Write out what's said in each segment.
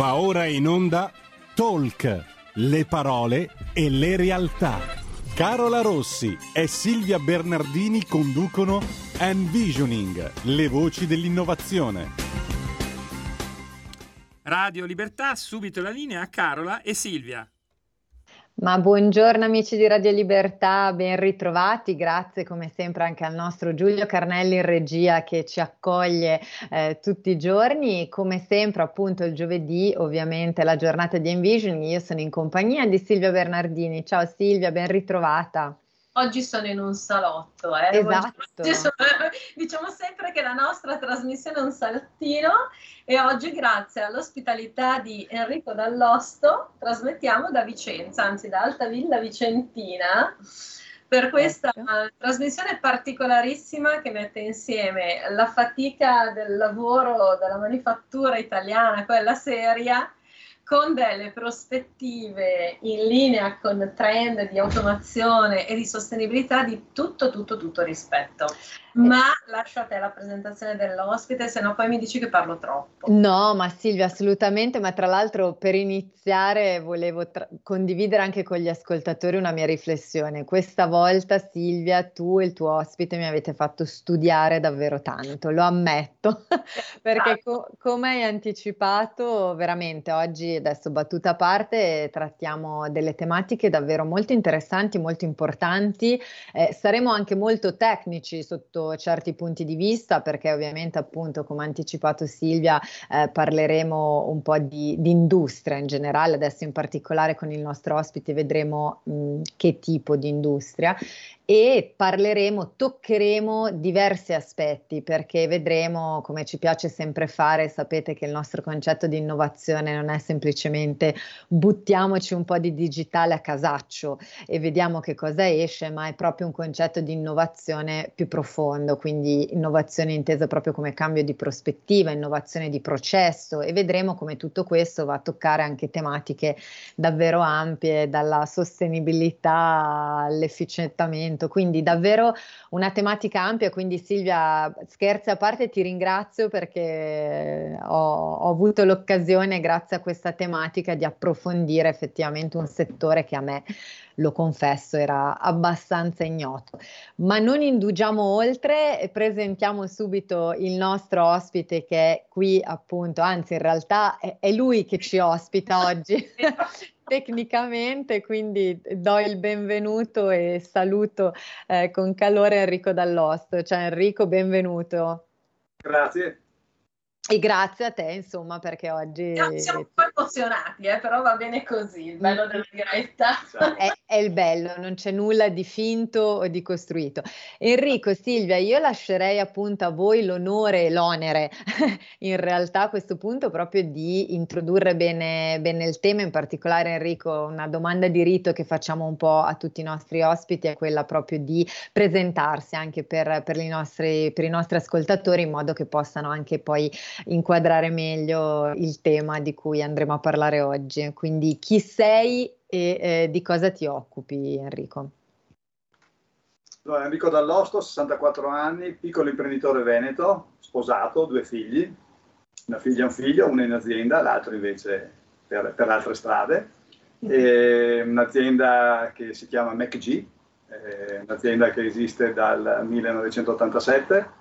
Va ora in onda Talk, le parole e le realtà. Carola Rossi e Silvia Bernardini conducono Envisioning, le voci dell'innovazione. Radio Libertà, subito la linea a Carola e Silvia. Ma buongiorno amici di Radio Libertà, ben ritrovati, grazie come sempre anche al nostro Giulio Carnelli in regia che ci accoglie eh, tutti i giorni, come sempre appunto il giovedì ovviamente la giornata di Envision, io sono in compagnia di Silvia Bernardini, ciao Silvia, ben ritrovata. Oggi sono in un salotto, eh. Esatto. Sono, diciamo sempre che la nostra trasmissione è un salottino e oggi grazie all'ospitalità di Enrico Dall'Osto trasmettiamo da Vicenza, anzi da Altavilla Vicentina per questa ecco. trasmissione particolarissima che mette insieme la fatica del lavoro della manifattura italiana, quella seria, con delle prospettive in linea con trend di automazione e di sostenibilità di tutto, tutto, tutto rispetto. Ma lascio a te la presentazione dell'ospite, se no poi mi dici che parlo troppo. No, ma Silvia, assolutamente, ma tra l'altro per iniziare volevo tra- condividere anche con gli ascoltatori una mia riflessione. Questa volta Silvia, tu e il tuo ospite mi avete fatto studiare davvero tanto, lo ammetto, perché co- come hai anticipato, veramente oggi, adesso battuta a parte, trattiamo delle tematiche davvero molto interessanti, molto importanti, eh, saremo anche molto tecnici sotto certi punti di vista, perché ovviamente appunto, come ha anticipato Silvia, eh, parleremo un po' di, di, industria in generale, adesso in particolare con il nostro ospite vedremo mh, che tipo di industria e parleremo, toccheremo diversi aspetti perché vedremo come ci piace sempre fare, sapete che il nostro concetto di innovazione non è semplicemente buttiamoci un po' di digitale a casaccio e vediamo che cosa esce, ma è proprio un concetto di innovazione più profondo, quindi innovazione intesa proprio come cambio di prospettiva, innovazione di processo e vedremo come tutto questo va a toccare anche tematiche davvero ampie, dalla sostenibilità all'efficientamento argomento, quindi davvero una tematica ampia, quindi Silvia scherzi a parte ti ringrazio perché ho, ho avuto l'occasione grazie a questa tematica di approfondire effettivamente un settore che a me lo confesso, era abbastanza ignoto. Ma non indugiamo oltre e presentiamo subito il nostro ospite che è qui appunto, anzi in realtà è, è lui che ci ospita oggi tecnicamente, quindi do il benvenuto e saluto eh, con calore Enrico Dall'Osto. Ciao Enrico, benvenuto. Grazie. E grazie a te, insomma, perché oggi... Siamo, siamo un po' emozionati, eh, però va bene così, il bello della diretta. È, è, il bello, non c'è nulla di finto o di costruito. Enrico, Silvia, io lascerei appunto a voi l'onore e l'onere, in realtà a questo punto, proprio di introdurre bene, bene, il tema, in particolare Enrico, una domanda di rito che facciamo un po' a tutti i nostri ospiti è quella proprio di presentarsi anche per, per, nostri, per i nostri ascoltatori in modo che possano anche poi inquadrare meglio il tema di cui andremo a parlare oggi. Quindi chi sei e eh, di cosa ti occupi Enrico? Allora, Enrico Dall'Osto, 64 anni, piccolo imprenditore veneto, sposato, due figli, una figlia e un figlio, uno in azienda, l'altro invece per, per altre strade. E un'azienda che si chiama MacG, un'azienda che esiste dal 1987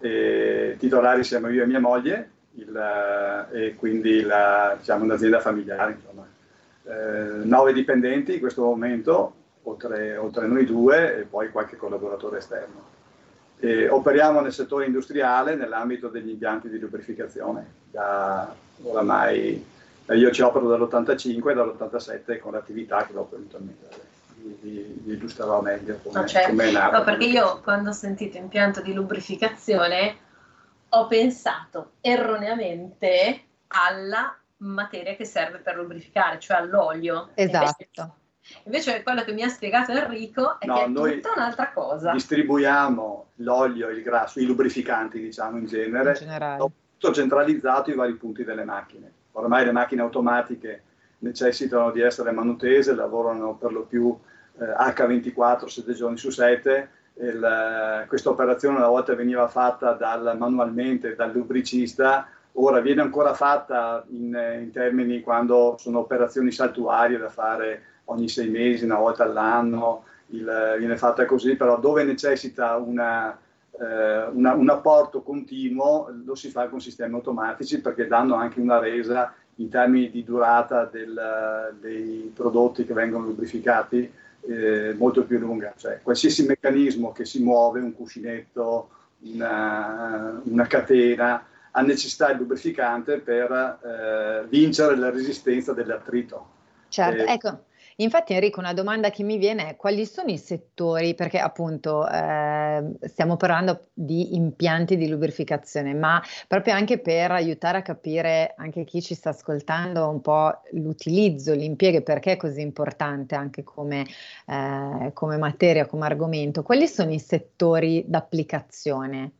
e titolari siamo io e mia moglie, il, eh, e quindi la, diciamo, un'azienda familiare. Eh, nove dipendenti in questo momento, oltre, oltre noi due, e poi qualche collaboratore esterno. E operiamo nel settore industriale nell'ambito degli impianti di lubrificazione. Da oramai io ci opero dall'85 e dall'87 con l'attività che l'ho eventualmente vi, vi illustrerò meglio come, no, certo. come è nato. No, perché io quando ho sentito impianto di lubrificazione ho pensato erroneamente alla materia che serve per lubrificare, cioè all'olio. Esatto. Invece, quello che mi ha spiegato Enrico è no, che è tutta un'altra cosa. Distribuiamo l'olio, il grasso, i lubrificanti diciamo in genere, in generale. tutto centralizzato ai vari punti delle macchine. Ormai le macchine automatiche necessitano di essere manutese, lavorano per lo più H24 7 giorni su 7. Il, questa operazione una volta veniva fatta dal, manualmente dal lubricista, Ora viene ancora fatta in, in termini quando sono operazioni saltuarie da fare ogni sei mesi, una volta all'anno, il, viene fatta così, però dove necessita una, eh, una, un apporto continuo lo si fa con sistemi automatici perché danno anche una resa in termini di durata del, dei prodotti che vengono lubrificati eh, molto più lunga. Cioè, qualsiasi meccanismo che si muove, un cuscinetto, una, una catena, ha necessità di lubrificante per eh, vincere la resistenza dell'attrito. Certo, eh, ecco. Infatti Enrico, una domanda che mi viene è quali sono i settori, perché appunto eh, stiamo parlando di impianti di lubrificazione, ma proprio anche per aiutare a capire anche chi ci sta ascoltando un po' l'utilizzo, l'impiego, perché è così importante anche come, eh, come materia, come argomento, quali sono i settori d'applicazione?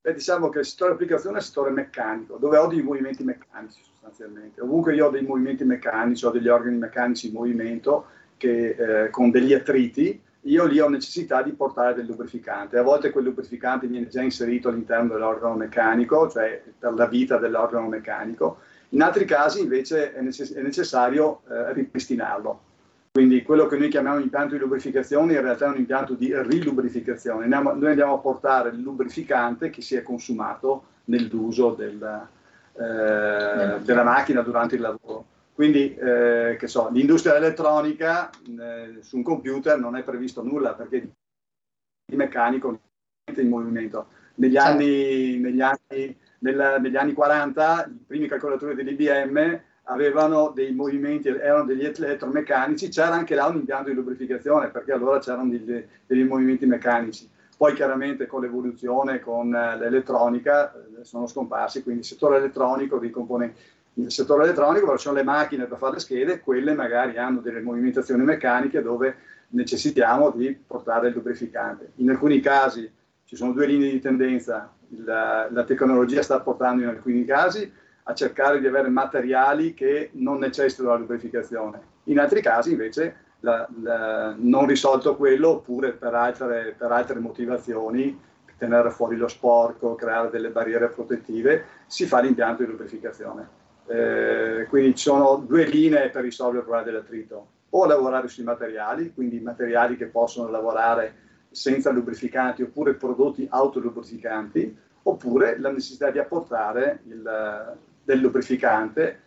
Beh, diciamo che il settore applicazione è il settore meccanico, dove ho dei movimenti meccanici sostanzialmente. Ovunque io ho dei movimenti meccanici, ho degli organi meccanici in movimento che, eh, con degli attriti, io lì ho necessità di portare del lubrificante. A volte quel lubrificante viene già inserito all'interno dell'organo meccanico, cioè per la vita dell'organo meccanico. In altri casi invece è, necess- è necessario eh, ripristinarlo quindi quello che noi chiamiamo impianto di lubrificazione in realtà è un impianto di rilubrificazione. Andiamo, noi andiamo a portare il lubrificante che si è consumato nell'uso del, eh, della macchina durante il lavoro. Quindi, eh, che so, l'industria elettronica eh, su un computer non è previsto nulla perché il meccanico è in movimento. Negli, certo. anni, negli, anni, nella, negli anni 40 i primi calcolatori dell'IBM avevano dei movimenti, erano degli elettromeccanici, c'era anche là un impianto di lubrificazione perché allora c'erano degli, degli movimenti meccanici. Poi chiaramente con l'evoluzione, con eh, l'elettronica, eh, sono scomparsi, quindi il settore elettronico, dei componenti. Nel settore elettronico però ci sono le macchine per fare le schede, quelle magari hanno delle movimentazioni meccaniche dove necessitiamo di portare il lubrificante. In alcuni casi ci sono due linee di tendenza, la, la tecnologia sta portando in alcuni casi a cercare di avere materiali che non necessitano la lubrificazione. In altri casi invece la, la, non risolto quello oppure per altre, per altre motivazioni, tenere fuori lo sporco, creare delle barriere protettive, si fa l'impianto di lubrificazione. Eh, quindi ci sono due linee per risolvere il problema dell'attrito. O lavorare sui materiali, quindi materiali che possono lavorare senza lubrificanti oppure prodotti autolubrificanti, oppure la necessità di apportare il, del lubrificante,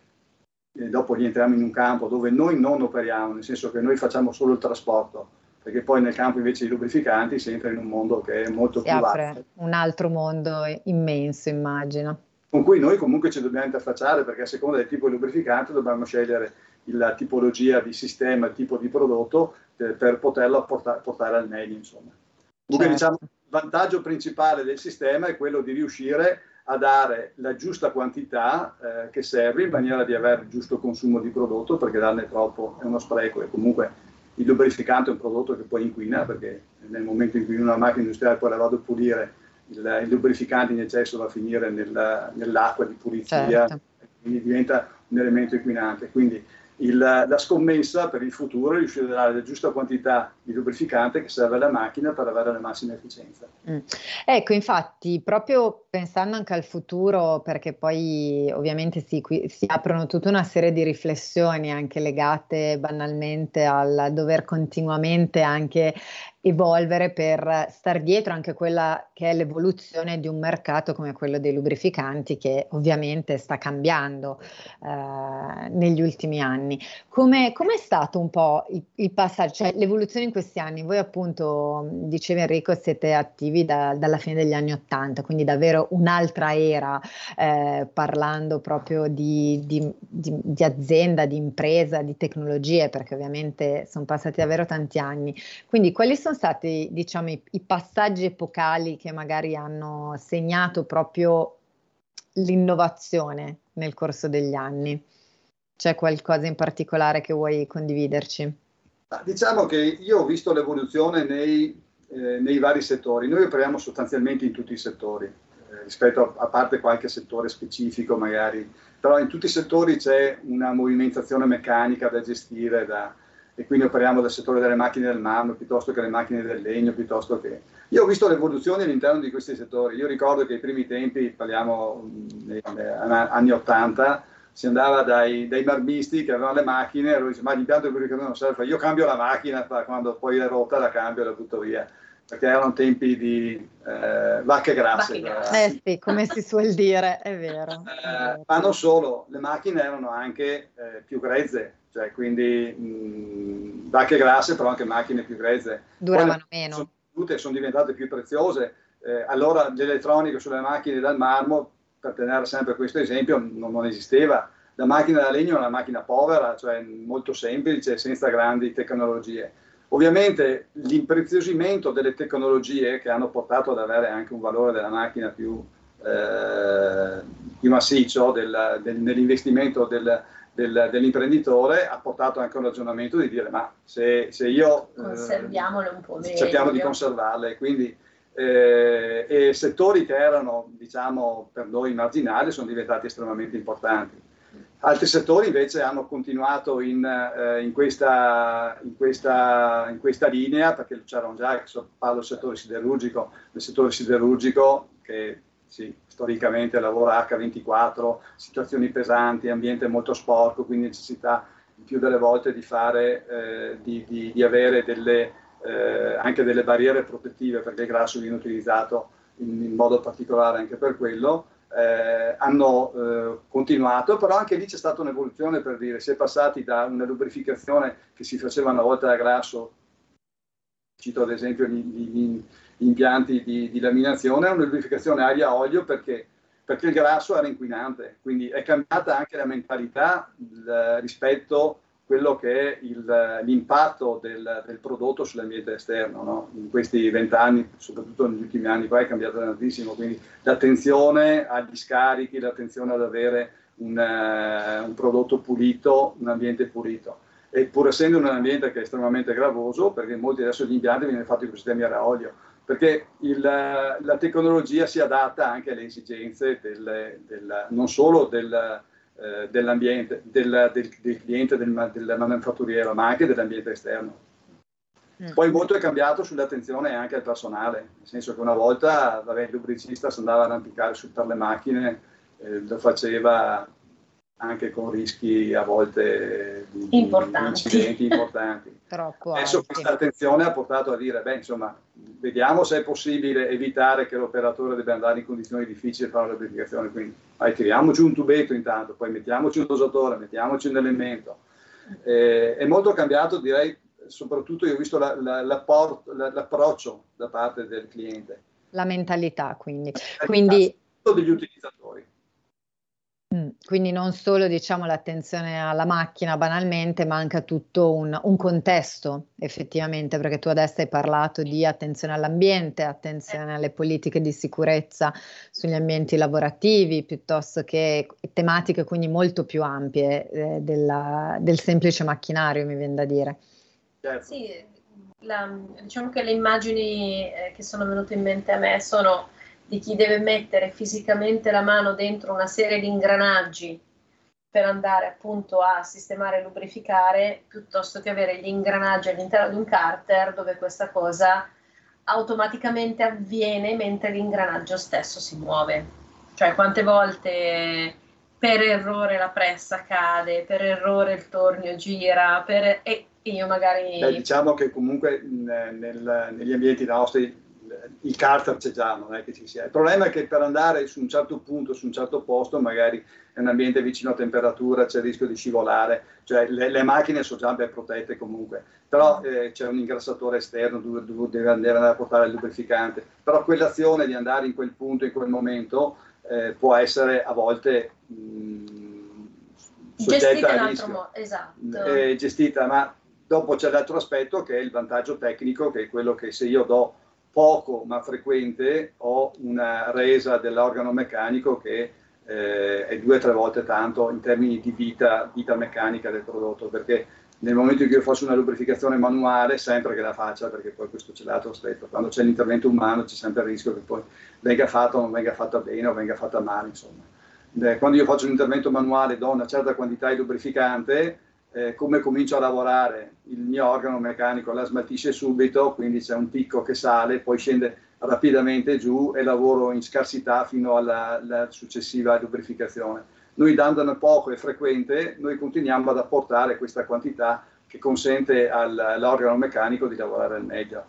e dopo rientriamo in un campo dove noi non operiamo, nel senso che noi facciamo solo il trasporto, perché poi nel campo invece dei lubrificanti si entra in un mondo che è molto si più apre vasto. un altro mondo immenso, immagino. Con cui noi comunque ci dobbiamo interfacciare, perché a seconda del tipo di lubrificante dobbiamo scegliere la tipologia di sistema, il tipo di prodotto per, per poterlo portare, portare al meglio. Insomma. Certo. Diciamo, il vantaggio principale del sistema è quello di riuscire a dare la giusta quantità eh, che serve in maniera di avere il giusto consumo di prodotto, perché darne troppo è uno spreco e comunque il lubrificante è un prodotto che poi inquina, perché nel momento in cui una macchina industriale poi la vado a pulire, il, il lubrificante in eccesso va a finire nel, nell'acqua di pulizia, certo. quindi diventa un elemento inquinante. Quindi il, la scommessa per il futuro è riuscire a dare la giusta quantità di lubrificante che serve alla macchina per avere la massima efficienza. Mm. Ecco, infatti, proprio pensando anche al futuro, perché poi ovviamente si, qui, si aprono tutta una serie di riflessioni anche legate banalmente al dover continuamente anche evolvere per star dietro anche quella che è l'evoluzione di un mercato come quello dei lubrificanti che ovviamente sta cambiando eh, negli ultimi anni. Come è stato un po' il, il, passaggio, cioè l'evoluzione in questi anni? Voi appunto, dicevi Enrico, siete attivi da, dalla fine degli anni Ottanta, quindi davvero un'altra era eh, parlando proprio di, di, di, di azienda, di impresa, di tecnologie, perché ovviamente sono passati davvero tanti anni. Quindi quali sono stati, diciamo, i, i passaggi epocali che magari hanno segnato proprio l'innovazione nel corso degli anni? C'è qualcosa in particolare che vuoi condividerci? Diciamo che io ho visto l'evoluzione nei, eh, nei vari settori. Noi operiamo sostanzialmente in tutti i settori, eh, rispetto a, a, parte qualche settore specifico magari, però in tutti i settori c'è una movimentazione meccanica da gestire, da, e quindi operiamo del settore delle macchine del marmo piuttosto che le macchine del legno, piuttosto che... Io ho visto l'evoluzione all'interno di questi settori, io ricordo che ai primi tempi, parliamo negli anni 80, si andava dai, dai marmisti che avevano le macchine e loro dicevano ma l'impianto lubrificazione non serve, io cambio la macchina, quando poi è rotta la cambio e la butto via perché erano tempi di eh, vacche grasse. Eh sì, come si suol dire, è vero. Eh, ma non solo, le macchine erano anche eh, più grezze, cioè quindi mh, vacche grasse, però anche macchine più grezze. Duravano meno. Sono, sono diventate più preziose. Eh, allora l'elettronica sulle macchine dal marmo, per tenere sempre questo esempio, non, non esisteva. La macchina da legno è una macchina povera, cioè molto semplice, senza grandi tecnologie Ovviamente l'impreziosimento delle tecnologie che hanno portato ad avere anche un valore della macchina più, eh, più massiccio del, del, nell'investimento del, del, dell'imprenditore ha portato anche un ragionamento di dire ma se, se io... Eh, Conserviamole un po' meglio. Cerchiamo di conservarle, quindi eh, e settori che erano diciamo per noi marginali sono diventati estremamente importanti. Altri settori invece hanno continuato in, eh, in, questa, in, questa, in, questa, linea, perché c'erano già, parlo del settore siderurgico, nel settore siderurgico che sì, storicamente lavora H24, situazioni pesanti, ambiente molto sporco, quindi necessità più delle volte di, fare, eh, di, di, di avere delle, eh, anche delle barriere protettive, perché il grasso viene utilizzato in modo particolare anche per quello eh, hanno eh, continuato, però anche lì c'è stata un'evoluzione per dire, si è passati da una lubrificazione che si faceva una volta a grasso, cito ad esempio gli, gli, gli impianti di, di, laminazione, a una lubrificazione aria-olio perché, perché, il grasso era inquinante, quindi è cambiata anche la mentalità rispetto quello che è il, l'impatto del, del, prodotto sull'ambiente esterno. No? In questi vent'anni, soprattutto negli ultimi anni, qua è cambiato tantissimo, quindi l'attenzione agli scarichi, l'attenzione ad avere un, uh, un prodotto pulito, un ambiente pulito. E pur essendo un ambiente che è estremamente gravoso, perché molti adesso gli impianti vengono fatti con sistemi a olio, perché il, la tecnologia si adatta anche alle esigenze del, del, non solo del, eh, dell'ambiente, del, del, del cliente, del, del, manifatturiero, ma anche dell'ambiente esterno. Mm. Poi molto è cambiato sull'attenzione anche al personale, nel senso che una volta vabbè, il lubricista si andava a arrampicare su per le macchine, eh, lo faceva anche con rischi a volte di, importanti. di incidenti importanti. Adesso alti. questa attenzione ha portato a dire, beh, insomma, vediamo se è possibile evitare che l'operatore debba andare in condizioni difficili per fare la verificazione, quindi vai, tiriamoci un tubetto intanto, poi mettiamoci un dosatore, mettiamoci un elemento. Eh, è molto cambiato, direi, soprattutto io ho visto la, la, l'approccio da parte del cliente. La mentalità, quindi. La quindi... degli utilizzatori. Mm, quindi non solo diciamo, l'attenzione alla macchina banalmente, ma anche a tutto un, un, contesto effettivamente, perché tu adesso hai parlato di attenzione all'ambiente, attenzione alle politiche di sicurezza sugli ambienti lavorativi, piuttosto che tematiche quindi molto più ampie eh, della, del semplice macchinario, mi viene da dire. Certo. Sì, la, diciamo che le immagini eh, che sono venute in mente a me sono di chi deve mettere fisicamente la mano dentro una serie di ingranaggi per andare appunto a sistemare e lubrificare, piuttosto che avere gli ingranaggi all'interno di un carter dove questa cosa automaticamente avviene mentre l'ingranaggio stesso si muove. Cioè quante volte per errore la pressa cade, per errore il tornio gira, per... e io magari... Beh, diciamo che comunque nel, negli ambienti nostri il carter c'è già, non è che ci sia. Il problema è che per andare su un certo punto, su un certo posto, magari è un ambiente vicino a temperatura, c'è il rischio di scivolare, cioè le, le macchine sono già ben protette comunque, però eh, c'è un ingrassatore esterno dove, dove deve andare a portare il lubrificante, però quell'azione di andare in quel punto, in quel momento, eh, può essere a volte mh, gestita in altro modo, esatto. Eh, gestita, ma dopo c'è l'altro aspetto che è il vantaggio tecnico, che è quello che se io do poco ma frequente ho una resa dell'organo meccanico che eh, è due o tre volte tanto in termini di vita, vita, meccanica del prodotto, perché nel momento in cui io faccio una lubrificazione manuale, sempre che la faccia, perché poi questo c'è l'altro aspetto, quando c'è l'intervento umano c'è sempre il rischio che poi venga fatto o non venga fatta bene o venga fatta male, insomma. Quando io faccio un intervento manuale do una certa quantità di lubrificante, eh, come comincio a lavorare, il mio organo meccanico la smaltisce subito, quindi c'è un picco che sale, poi scende rapidamente giù e lavoro in scarsità fino alla, alla successiva lubrificazione. Noi dandone poco e frequente, noi continuiamo ad apportare questa quantità che consente al, all'organo meccanico di lavorare al meglio.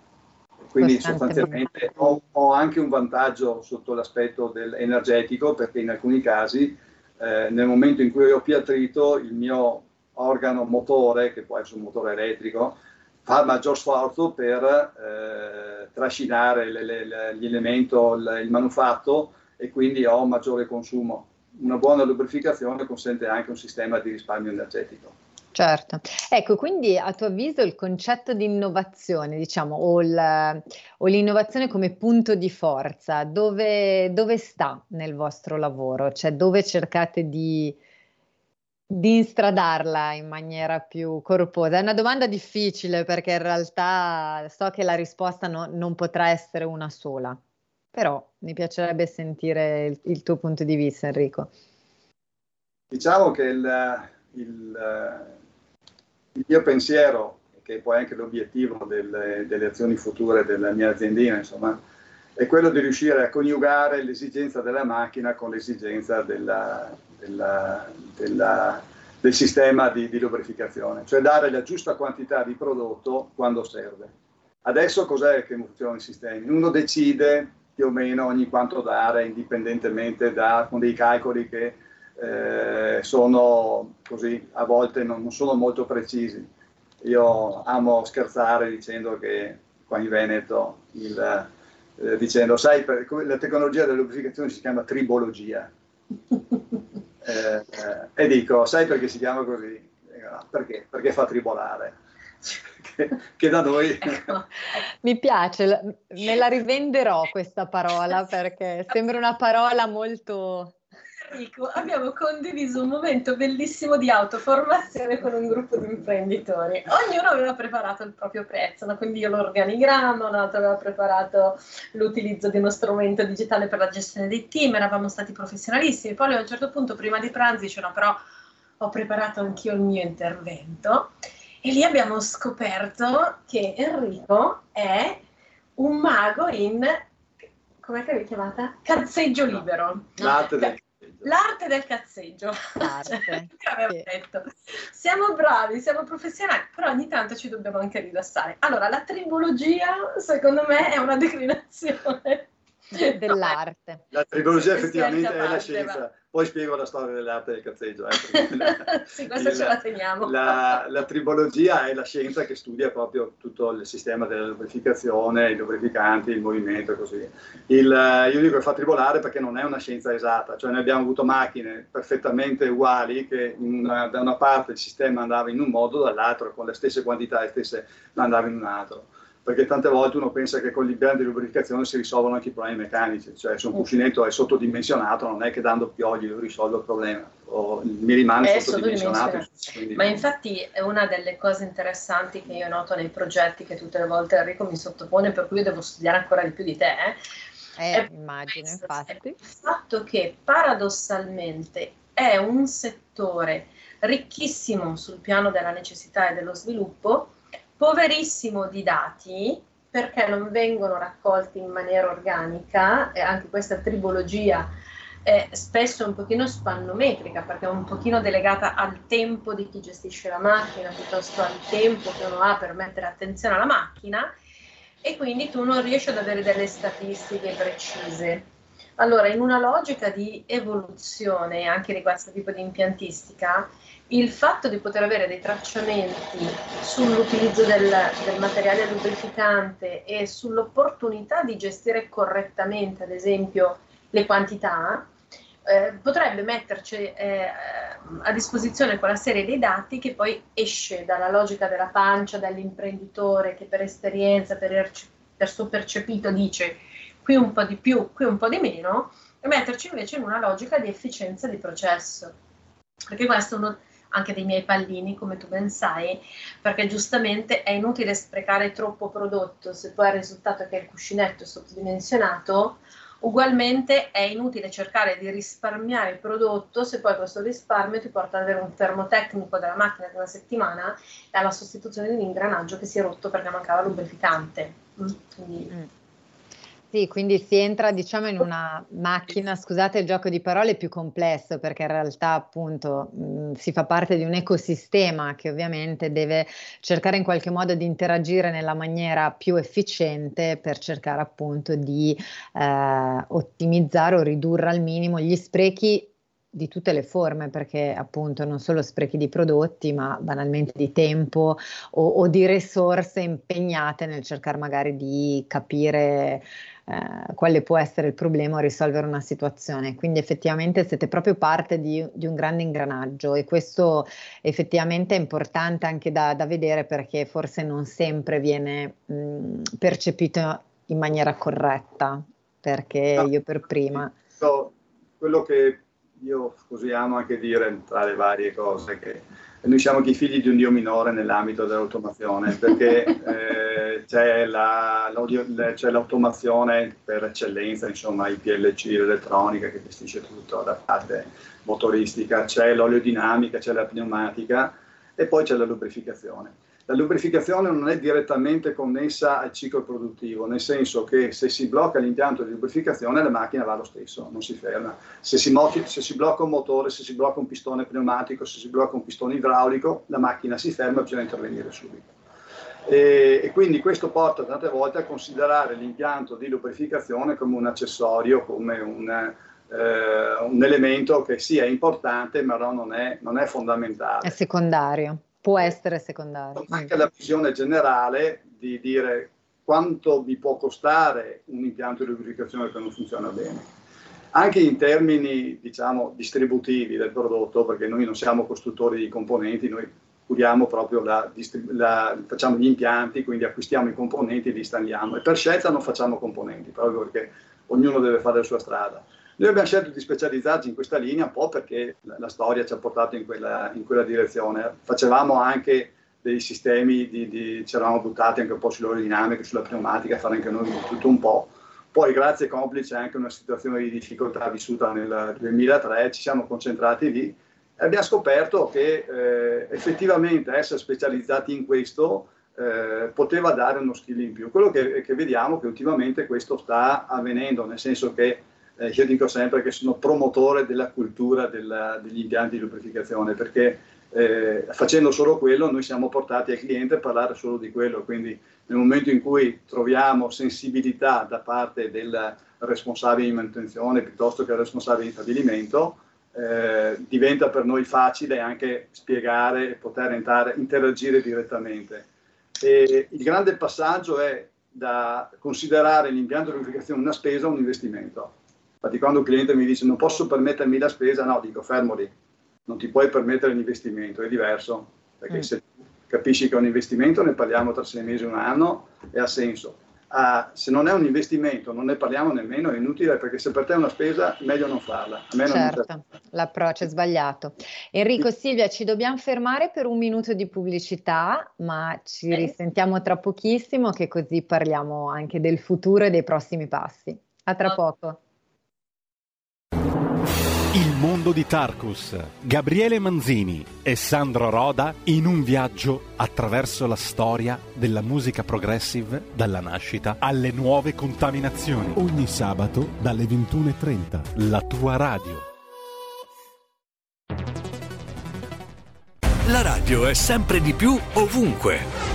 Quindi sostanzialmente ho, ho, anche un vantaggio sotto l'aspetto energetico perché in alcuni casi eh, nel momento in cui ho più attrito il mio organo motore, che può essere un motore elettrico, fa maggior sforzo per eh, trascinare le, le, gli elementi, il, manufatto e quindi ho maggiore consumo. Una buona lubrificazione consente anche un sistema di risparmio energetico. Certo, ecco, quindi a tuo avviso il concetto di innovazione, diciamo, o, il, o l'innovazione come punto di forza, dove, dove, sta nel vostro lavoro? Cioè dove cercate di, di instradarla in maniera più corposa? È una domanda difficile perché in realtà so che la risposta no, non potrà essere una sola, però mi piacerebbe sentire il, il tuo punto di vista, Enrico. Diciamo che il, il il mio pensiero, che è poi anche l'obiettivo delle, delle azioni future della mia aziendina, insomma, è quello di riuscire a coniugare l'esigenza della macchina con l'esigenza della, della, della, del sistema di, di, lubrificazione, cioè dare la giusta quantità di prodotto quando serve. Adesso cos'è che funziona i sistemi? Uno decide più o meno ogni quanto dare, indipendentemente da, con dei calcoli che eh, sono così, a volte non, non, sono molto precisi. Io amo scherzare dicendo che qua in Veneto, il, eh, dicendo, sai, per, la tecnologia della lubrificazione si chiama tribologia. Eh, eh, e dico, sai perché si chiama così? Perché? Perché fa tribolare. Che, che, da noi. Ecco. Mi piace, me la rivenderò questa parola perché sembra una parola molto Enrico, abbiamo condiviso un momento bellissimo di autoformazione con un gruppo di imprenditori. Ognuno aveva preparato il proprio prezzo, no? quindi io l'organigramma, un altro aveva preparato l'utilizzo di uno strumento digitale per la gestione dei team, eravamo stati professionalissimi. Poi a un certo punto, prima di pranzo, dicevano però ho preparato anch'io il mio intervento. E lì abbiamo scoperto che Enrico è un mago in come l'hai chiamata? Cazzeggio libero. L'arte del L'arte del cazzeggio. L'arte. cioè, sì. detto. Siamo bravi, siamo professionali, però ogni tanto ci dobbiamo anche rilassare. Allora, la tribologia, secondo me, è una declinazione dell'arte. La tribologia effettivamente è la scienza. Poi spiego la storia dell'arte del cazzeggio. Eh, la, sì, questa il, ce la teniamo. La, la, tribologia è la scienza che studia proprio tutto il sistema della lubrificazione, i lubrificanti, il movimento e così. Il, io dico che fa tribolare perché non è una scienza esatta, cioè noi abbiamo avuto macchine perfettamente uguali che una, da una parte il sistema andava in un modo, dall'altro con le stesse quantità e stesse andava in un altro perché tante volte uno pensa che con l'impianto di lubrificazione si risolvono anche i problemi meccanici, cioè se un mm. cuscinetto è sottodimensionato non è che dando piogli lo risolvo il problema, o mi rimane sottodimensionato. Quindi... Ma infatti è una delle cose interessanti che io noto nei progetti che tutte le volte Enrico mi sottopone, per cui io devo studiare ancora di più di te. Eh, eh immagino, infatti. Il fatto che paradossalmente è un settore ricchissimo sul piano della necessità e dello sviluppo, poverissimo di dati perché non vengono raccolti in maniera organica e anche questa tribologia è spesso un pochino spannometrica perché è un pochino delegata al tempo di chi gestisce la macchina piuttosto al tempo che uno ha per mettere attenzione alla macchina e quindi tu non riesci ad avere delle statistiche precise. Allora, in una logica di evoluzione anche di questo tipo di impiantistica, il fatto di poter avere dei tracciamenti sull'utilizzo del, del, materiale lubrificante e sull'opportunità di gestire correttamente, ad esempio, le quantità, eh, potrebbe metterci eh, a disposizione quella serie di dati che poi esce dalla logica della pancia, dall'imprenditore che per esperienza, per, per suo percepito dice qui un po' di più, qui un po' di meno, e metterci invece in una logica di efficienza di processo. Perché questo è uno anche dei miei pallini, come tu ben sai, perché giustamente è inutile sprecare troppo prodotto se poi il risultato è che il cuscinetto è sottodimensionato Ugualmente è inutile cercare di risparmiare il prodotto se poi questo risparmio ti porta ad avere un termotecnico della macchina di una settimana e alla sostituzione di un ingranaggio che si è rotto perché mancava lubrificante. Mm, quindi, mm. Sì, quindi si entra diciamo in una macchina, scusate il gioco di parole, più complesso perché in realtà appunto mh, mm, si fa parte di un ecosistema che ovviamente deve cercare in qualche modo di interagire nella maniera più efficiente per cercare appunto di eh, ottimizzare o ridurre al minimo gli sprechi di tutte le forme, perché appunto non solo sprechi di prodotti, ma banalmente di tempo o, o di risorse impegnate nel cercare magari di capire eh, quale può essere il problema o risolvere una situazione. Quindi effettivamente siete proprio parte di, di un grande ingranaggio e questo effettivamente è importante anche da, da vedere perché forse non sempre viene mh, percepito in maniera corretta, perché io per prima... Quello che io così amo anche dire tra le varie cose che noi siamo anche i figli di un dio minore nell'ambito dell'automazione perché eh, c'è, la, c'è, l'automazione per eccellenza, insomma i PLC, l'elettronica che gestisce tutto da parte motoristica, c'è l'oleodinamica, c'è la pneumatica e poi c'è la lubrificazione. La lubrificazione non è direttamente connessa al ciclo produttivo, nel senso che se si blocca l'impianto di lubrificazione la macchina va lo stesso, non si ferma. Se si, se si blocca un motore, se si blocca un pistone pneumatico, se si blocca un pistone idraulico, la macchina si ferma e bisogna intervenire subito. E, e, quindi questo porta tante volte a considerare l'impianto di lubrificazione come un accessorio, come un, eh, un elemento che sì è importante, ma non è, non è fondamentale. È secondario può essere secondario. Anche la visione generale di dire quanto vi può costare un impianto di lubrificazione che non funziona bene. Anche in termini, diciamo, distributivi del prodotto, perché noi non siamo costruttori di componenti, noi curiamo proprio la, la, facciamo gli impianti, quindi acquistiamo i componenti e li installiamo. E per scelta non facciamo componenti, proprio perché ognuno deve fare la sua strada. Noi abbiamo scelto di specializzarci in questa linea un po' perché la, la storia ci ha portato in quella, in quella, direzione. Facevamo anche dei sistemi, di, di, ci eravamo buttati anche un po' sull'aerodinamica, sulla pneumatica, fare anche noi tutto un po'. Poi, grazie complice anche una situazione di difficoltà vissuta nel 2003, ci siamo concentrati lì e abbiamo scoperto che eh, effettivamente essere specializzati in questo eh, poteva dare uno skill in più. Quello che, che vediamo che ultimamente questo sta avvenendo, nel senso che eh, io dico sempre che sono promotore della cultura della, degli impianti di lubrificazione perché eh, facendo solo quello noi siamo portati al cliente a parlare solo di quello, quindi nel momento in cui troviamo sensibilità da parte del responsabile di manutenzione piuttosto che del responsabile di stabilimento, eh, diventa per noi facile anche spiegare e poter entrare, interagire direttamente. E il grande passaggio è da considerare l'impianto di lubrificazione una spesa o un investimento. Infatti quando un cliente mi dice non posso permettermi la spesa, no, dico fermo lì, non ti puoi permettere l'investimento, è diverso, perché mm. se capisci che è un investimento ne parliamo tra sei mesi e un anno e ha senso. Ah, se non è un investimento non ne parliamo nemmeno, è inutile perché se per te è una spesa meglio non farla. certo, non l'approccio è sbagliato. Enrico, Silvia, ci dobbiamo fermare per un minuto di pubblicità, ma ci risentiamo tra pochissimo che così parliamo anche del futuro e dei prossimi passi. A tra poco. Mondo di Tarkus, Gabriele Manzini e Sandro Roda in un viaggio attraverso la storia della musica progressive dalla nascita alle nuove contaminazioni. Ogni sabato dalle 21.30. La tua radio. La radio è sempre di più ovunque.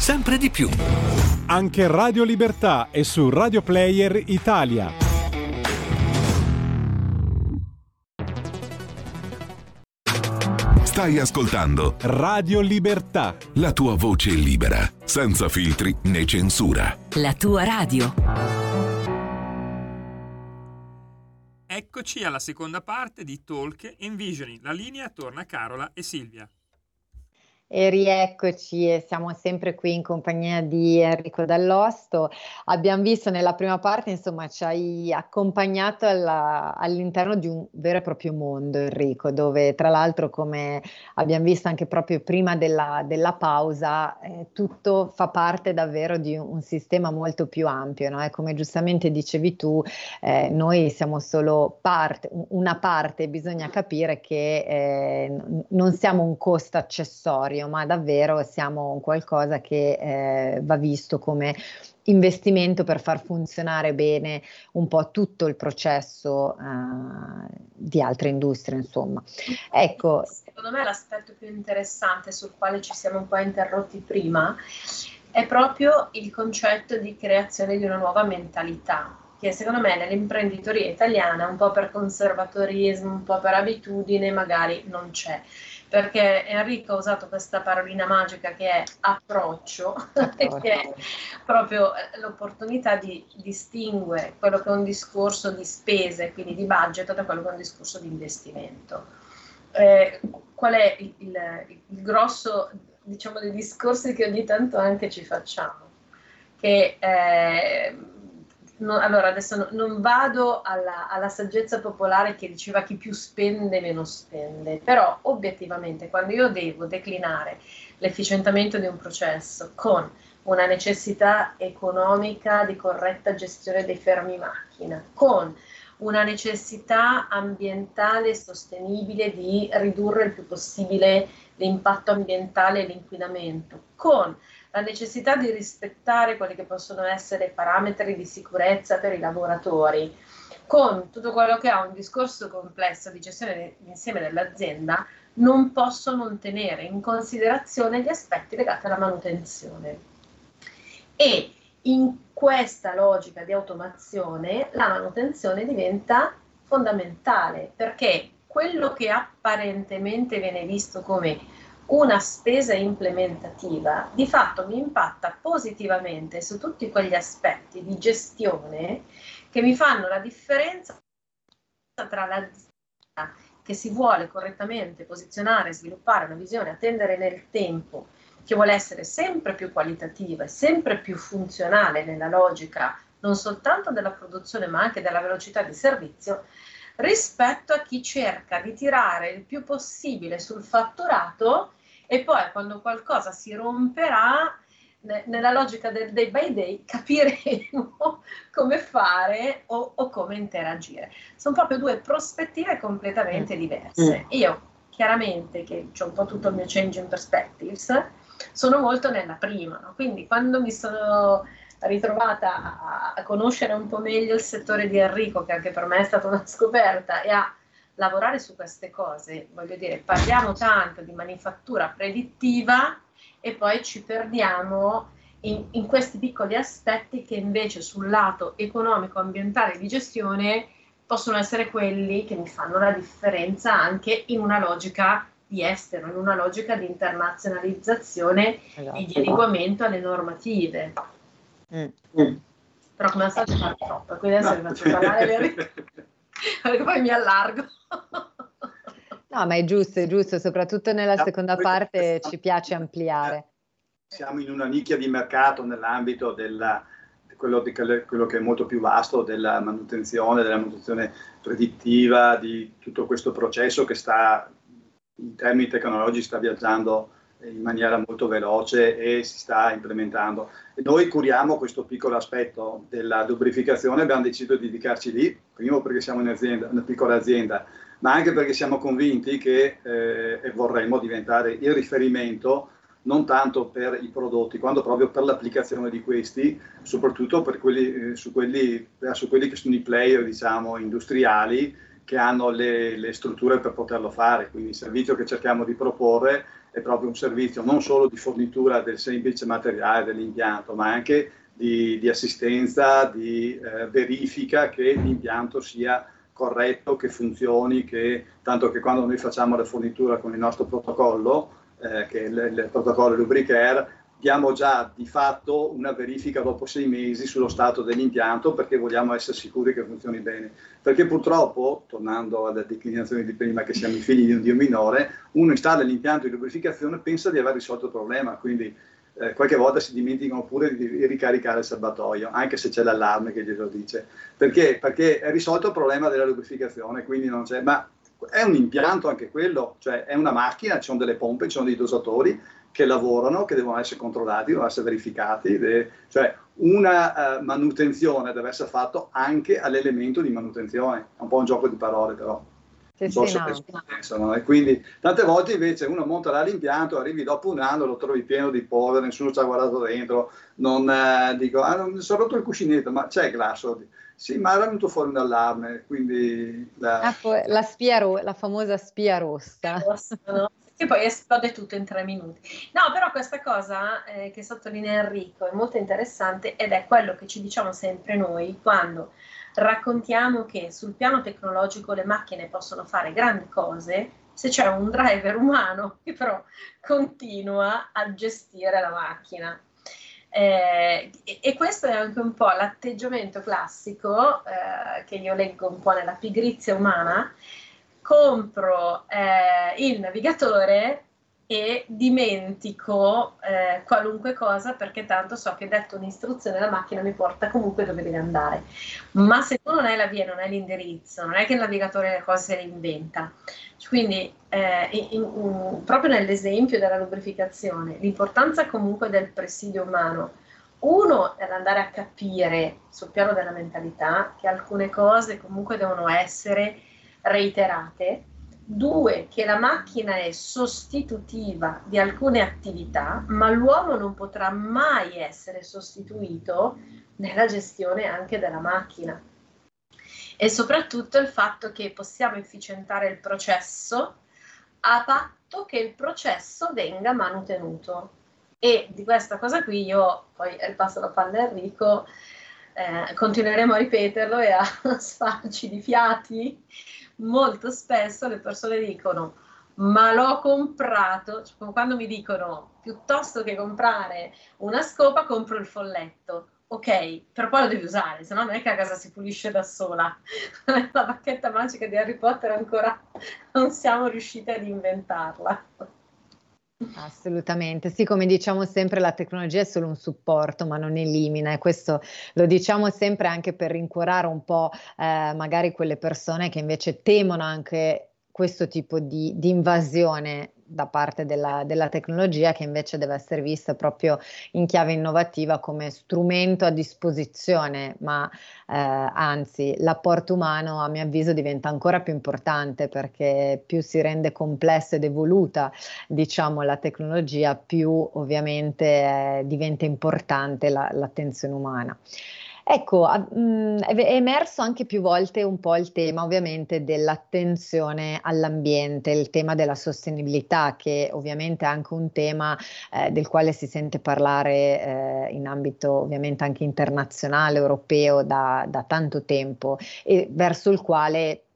sempre di più. Anche Radio Libertà è su Radio Player Italia. Stai ascoltando Radio Libertà. La tua voce libera, senza filtri né censura. La tua radio. Eccoci alla seconda parte di Talk Envisioning. La linea torna a Carola e Silvia. E rieccoci siamo sempre qui in compagnia di Enrico Dall'Osto. Abbiamo visto nella prima parte, insomma, ci hai accompagnato alla, all'interno di un vero e proprio mondo, Enrico, dove tra l'altro, come abbiamo visto anche proprio prima della, della pausa, eh, tutto fa parte davvero di un, un sistema molto più ampio. No? E come giustamente dicevi tu, eh, noi siamo solo parte, una parte, bisogna capire che eh, non siamo un costo accessorio serio, ma davvero siamo un qualcosa che eh, va visto come investimento per far funzionare bene un po' tutto il processo uh, di altre industrie, insomma. Ecco. Secondo me l'aspetto più interessante sul quale ci siamo un po' interrotti prima è proprio il concetto di creazione di una nuova mentalità, che secondo me nell'imprenditoria italiana, un po' per conservatorismo, un po' per abitudine, magari non c'è perché Enrico ha usato questa parolina magica che è approccio, che è proprio eh, l'opportunità di distinguere quello che è un discorso di spese, quindi di budget, da quello che è un discorso di investimento. Eh, qual è il, il, il grosso diciamo, dei discorsi che ogni tanto anche ci facciamo? Che eh, no, allora adesso no, non vado alla, alla, saggezza popolare che diceva chi più spende meno spende, però obiettivamente quando io devo declinare l'efficientamento di un processo con una necessità economica di corretta gestione dei fermi macchina, con una necessità ambientale sostenibile di ridurre il più possibile l'impatto ambientale e l'inquinamento, con la necessità di rispettare quelli che possono essere parametri di sicurezza per i lavoratori, con tutto quello che ha un discorso complesso di gestione insieme dell'azienda, non posso non tenere in considerazione gli aspetti legati alla manutenzione. E in questa logica di automazione la manutenzione diventa fondamentale perché quello che apparentemente viene visto come una spesa implementativa di fatto mi impatta positivamente su tutti quegli aspetti di gestione che mi fanno la differenza tra l'azienda che si vuole correttamente posizionare, sviluppare una visione, attendere nel tempo, che vuole essere sempre più qualitativa e sempre più funzionale nella logica non soltanto della produzione ma anche della velocità di servizio, rispetto a chi cerca di tirare il più possibile sul fatturato e poi quando qualcosa si romperà, ne, nella logica del day by day, capiremo come fare o, o, come interagire. Sono proprio due prospettive completamente mm. diverse. Mm. Io, chiaramente, che ho un po' tutto il mio change in perspectives, sono molto nella prima, no? quindi quando mi sono ritrovata a, a, conoscere un po' meglio il settore di Enrico, che anche per me è stata una scoperta, e a lavorare su queste cose, voglio dire, parliamo tanto di manifattura predittiva e poi ci perdiamo in, in questi piccoli aspetti che invece sul lato economico, ambientale e di gestione possono essere quelli che mi fanno la differenza anche in una logica di estero, in una logica di internazionalizzazione esatto. e di adeguamento alle normative. Mm. Mm. Però come al solito fa troppo, quindi adesso no. vi faccio parlare. perché poi mi allargo. No, ma è giusto, è giusto, soprattutto nella seconda parte ci piace ampliare. Siamo in una nicchia di mercato nell'ambito della, quello, di, quello, che è molto più vasto della manutenzione, della manutenzione predittiva, di tutto questo processo che sta in termini tecnologici sta viaggiando in maniera molto veloce e si sta implementando. E noi curiamo questo piccolo aspetto della lubrificazione, abbiamo deciso di dedicarci lì, primo perché siamo una piccola azienda, ma anche perché siamo convinti che eh, vorremmo diventare il riferimento non tanto per i prodotti, quanto proprio per l'applicazione di questi, soprattutto quelli, eh, su, quelli, su quelli che sono i player diciamo, industriali che hanno le, le strutture per poterlo fare. Quindi il servizio che cerchiamo di proporre è proprio un servizio non solo di fornitura del semplice materiale dell'impianto, ma anche di, di assistenza, di eh, verifica che l'impianto sia corretto, che funzioni, che, tanto che quando noi facciamo la fornitura con il nostro protocollo, eh, che è il, il protocollo Lubricare, diamo già di fatto una verifica dopo sei mesi sullo stato dell'impianto perché vogliamo essere sicuri che funzioni bene. Perché purtroppo, tornando alla declinazione di prima che siamo i figli di un Dio minore, uno installa l'impianto di lubrificazione e pensa di aver risolto il problema, quindi eh, qualche volta si dimenticano pure di ricaricare il serbatoio, anche se c'è l'allarme che glielo dice. Perché? Perché è risolto il problema della lubrificazione, quindi non c'è... Ma è un impianto anche quello, cioè è una macchina, ci sono delle pompe, ci sono dei dosatori, che lavorano, che devono essere controllati, devono essere verificati, deve, cioè una uh, manutenzione deve essere fatta anche all'elemento di manutenzione, è un po' un gioco di parole però. Sì, so sì, no. pensano, e quindi tante volte invece uno monta là l'impianto, arrivi dopo un anno, lo trovi pieno di polvere, nessuno ci ha guardato dentro, non eh, dico, ah, non sono rotto il cuscinetto, ma c'è glasso. Sì, ma era venuto fuori un allarme, quindi... La, ecco, la, spia ro- la famosa spia rossa. rossa no? Che poi esplode tutto in tre minuti. No, però questa cosa eh, che sottolinea Enrico è molto interessante ed è quello che ci diciamo sempre noi quando raccontiamo che sul piano tecnologico le macchine possono fare grandi cose se c'è un driver umano che però continua a gestire la macchina. Eh, e, questo è anche un po' l'atteggiamento classico eh, che io leggo un po' nella pigrizia umana, compro eh, il navigatore e dimentico eh, qualunque cosa perché tanto so che detto un'istruzione la macchina mi porta comunque dove deve andare. Ma se tu non hai la via, non hai l'indirizzo, non è che il navigatore le cose se le inventa. Quindi eh, in, in, proprio nell'esempio della lubrificazione, l'importanza comunque del presidio umano. Uno è andare a capire sul piano della mentalità che alcune cose comunque devono essere reiterate, due, che la macchina è sostitutiva di alcune attività, ma l'uomo non potrà mai essere sostituito nella gestione anche della macchina. E soprattutto il fatto che possiamo efficientare il processo a patto che il processo venga manutenuto. E di questa cosa qui io, poi passo la palla a Enrico, eh, continueremo a ripeterlo e a sfarci di fiati molto spesso le persone dicono ma l'ho comprato, cioè, quando mi dicono piuttosto che comprare una scopa compro il folletto. Ok, però poi lo devi usare, se no non è che a casa si pulisce da sola. La bacchetta magica di Harry Potter ancora non siamo riusciti ad inventarla. Assolutamente, sì, come diciamo sempre la tecnologia è solo un supporto ma non elimina e questo lo diciamo sempre anche per rincuorare un po' eh, magari quelle persone che invece temono anche questo tipo di, di invasione da parte della, della, tecnologia che invece deve essere vista proprio in chiave innovativa come strumento a disposizione, ma eh, anzi l'apporto umano a mio avviso diventa ancora più importante perché più si rende complessa ed evoluta diciamo la tecnologia, più ovviamente eh, diventa importante la, l'attenzione umana. Ecco, mh, è emerso anche più volte un po' il tema ovviamente dell'attenzione all'ambiente, il tema della sostenibilità, che ovviamente è anche un tema eh, del quale si sente parlare eh, in ambito ovviamente anche internazionale, europeo da, da tanto tempo e verso il quale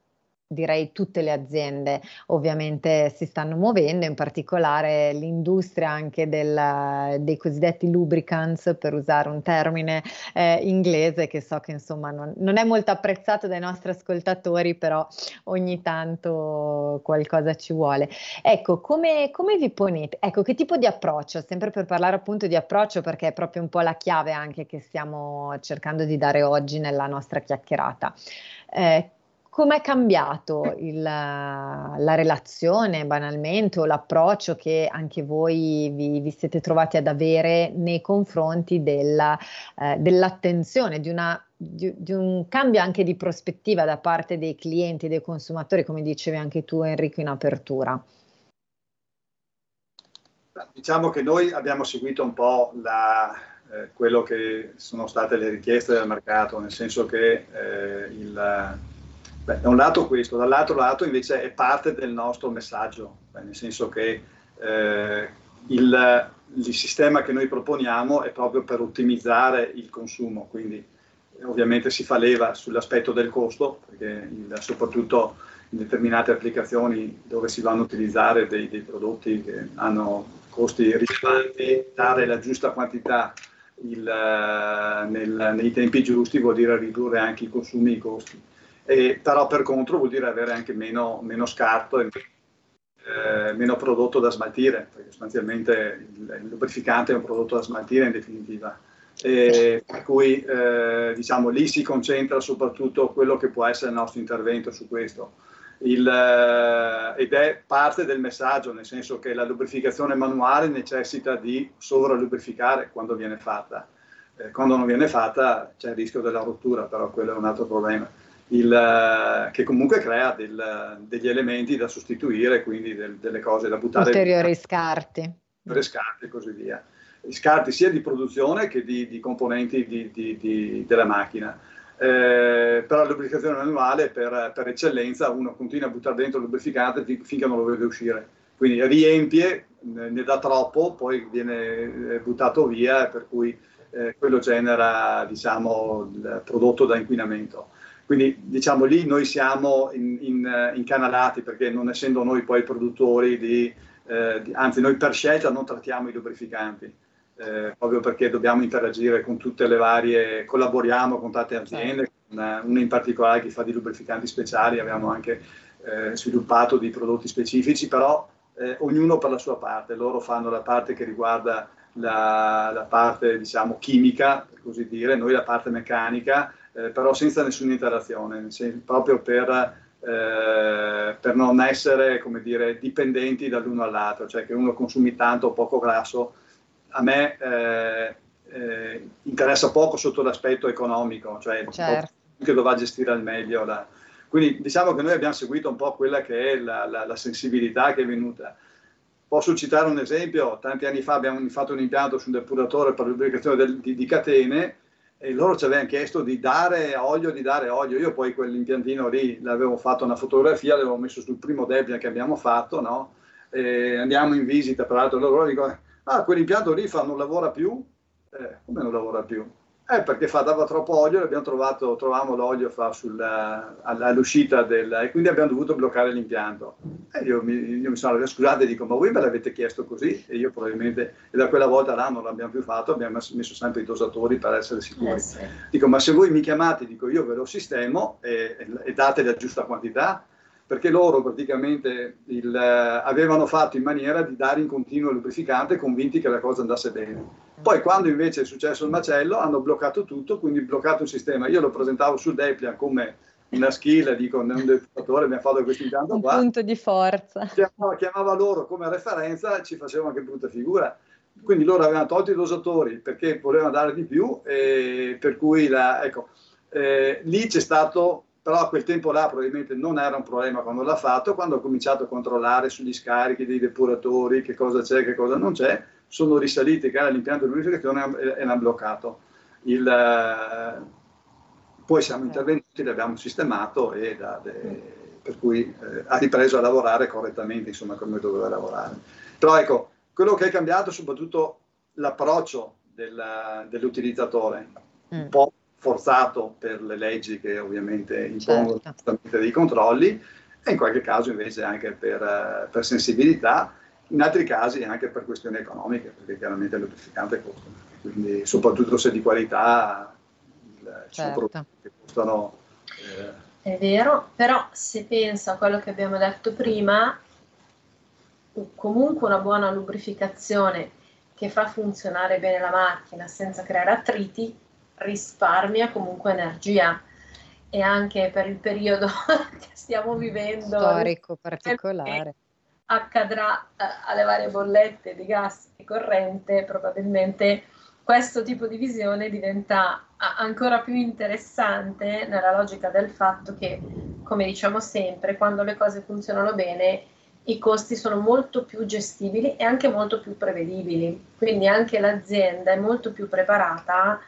direi tutte le aziende ovviamente si stanno muovendo, in particolare l'industria anche del, dei cosiddetti lubricants, per usare un termine eh, inglese che so che insomma non, non, è molto apprezzato dai nostri ascoltatori, però ogni tanto qualcosa ci vuole. Ecco, come, come vi ponete? Ecco, che tipo di approccio? Sempre per parlare appunto di approccio, perché è proprio un po' la chiave anche che stiamo cercando di dare oggi nella nostra chiacchierata. Eh, Com'è cambiato il, la relazione banalmente o l'approccio che anche voi vi, vi siete trovati ad avere nei confronti della, eh, dell'attenzione, di, una, di, di, un cambio anche di prospettiva da parte dei clienti, dei consumatori, come dicevi anche tu Enrico in apertura? Diciamo che noi abbiamo seguito un po' la, eh, quello che sono state le richieste del mercato, nel senso che eh, il Beh, da un lato questo, dall'altro lato invece è parte del nostro messaggio, nel senso che eh, il, il, sistema che noi proponiamo è proprio per ottimizzare il consumo, quindi ovviamente si fa leva sull'aspetto del costo, perché il, soprattutto in determinate applicazioni dove si vanno a utilizzare dei, dei prodotti che hanno costi rilevanti, dare la giusta quantità il, eh, nel, nei tempi giusti vuol dire ridurre anche i consumi e i costi. E, però per contro vuol dire avere anche meno, meno scarto e eh, meno prodotto da smaltire, perché sostanzialmente il, il, lubrificante è un prodotto da smaltire in definitiva. E, per cui eh, diciamo lì si concentra soprattutto quello che può essere il nostro intervento su questo. Il, eh, ed è parte del messaggio, nel senso che la lubrificazione manuale necessita di sovralubrificare quando viene fatta. Eh, quando non viene fatta c'è il rischio della rottura, però quello è un altro problema. Il, eh, che comunque crea del, degli elementi da sostituire, quindi del, delle cose da buttare. Ulteriori via. scarti. Scarti e così via. Scarti sia di produzione che di, di componenti di, di, della macchina eh, però la lubrificazione manuale per, per, eccellenza uno continua a buttare dentro il lubrificante finché non lo vede uscire. Quindi riempie, ne dà troppo, poi viene eh, buttato via, per cui eh, quello genera diciamo, il prodotto da inquinamento. Quindi diciamo lì noi siamo in, in, incanalati perché non essendo noi poi produttori di, eh, di, anzi noi per scelta non trattiamo i lubrificanti eh, proprio perché dobbiamo interagire con tutte le varie, collaboriamo con tante aziende, una, una in particolare che fa di lubrificanti speciali, abbiamo anche eh, sviluppato dei prodotti specifici, però eh, ognuno per la sua parte, loro fanno la parte che riguarda la, la parte diciamo chimica, per così dire, noi la parte meccanica, eh, però senza nessuna interazione, proprio per eh, per non essere come dire, dipendenti dall'uno all'altro, cioè che uno consumi tanto o poco grasso a me eh, eh, interessa poco sotto l'aspetto economico, cioè certo. che dovrà gestire al meglio. La... Quindi diciamo che noi abbiamo seguito un po' quella che è la, la, la sensibilità che è venuta. Posso citare un esempio, tanti anni fa abbiamo fatto un impianto su un depuratore per l'ubicazione del, di, di, catene e loro ci avevano chiesto di dare olio, di dare olio. Io poi quell'impiantino lì l'avevo fatto una fotografia, l'avevo messo sul primo Debian che abbiamo fatto, no? E andiamo in visita, peraltro loro dicono ah, quell'impianto lì fa, non lavora più? Eh, come non lavora più? Eh, perché fa, dava troppo olio, abbiamo trovato, trovavamo l'olio sulla, all'uscita del, e quindi abbiamo dovuto bloccare l'impianto. E io mi, io mi sono scusate e dico, ma voi me l'avete chiesto così? E io probabilmente, e da quella volta là non l'abbiamo più fatto, abbiamo messo, sempre i dosatori per essere sicuri. Eh sì. Dico, ma se voi mi chiamate, dico io ve lo sistemo e, e, e date la giusta quantità, perché loro praticamente il, eh, avevano fatto in maniera di dare in continuo il lubrificante convinti che la cosa andasse bene. Poi quando invece è successo il macello hanno bloccato tutto, quindi bloccato il sistema. Io lo presentavo sul Deplian come una skill, dico, un depuratore, abbiamo fatto questo impianto qua. Un punto di forza. Chiamava, chiamava loro come referenza, ci faceva anche brutta figura. Quindi loro avevano tolto i dosatori perché volevano dare di più e per cui la, ecco, eh, lì c'è stato però a quel tempo là probabilmente non era un problema quando l'ha fatto, quando ho cominciato a controllare sugli scarichi dei depuratori, che cosa c'è, che cosa non c'è, sono risaliti che era l'impianto di lubrificazione e l'hanno bloccato. Il, eh, poi siamo intervenuti, l'abbiamo sistemato e da, de, per cui eh, ha ripreso a lavorare correttamente, insomma, come doveva lavorare. Però ecco, quello che è cambiato è soprattutto l'approccio del, dell'utilizzatore, mm. un po' forzato per le leggi che ovviamente impongono certo. dei controlli e in qualche caso invece anche per, eh, per, sensibilità, in altri casi anche per questioni economiche, perché chiaramente il lubrificante costa, quindi soprattutto se di qualità il, certo. prodotti che costano. Eh. È vero, però se pensa a quello che abbiamo detto prima, comunque una buona lubrificazione che fa funzionare bene la macchina senza creare attriti risparmia comunque energia e anche per il periodo che stiamo vivendo storico particolare accadrà eh, alle varie bollette di gas e corrente probabilmente questo tipo di visione diventa ancora più interessante nella logica del fatto che come diciamo sempre quando le cose funzionano bene i costi sono molto più gestibili e anche molto più prevedibili quindi anche l'azienda è molto più preparata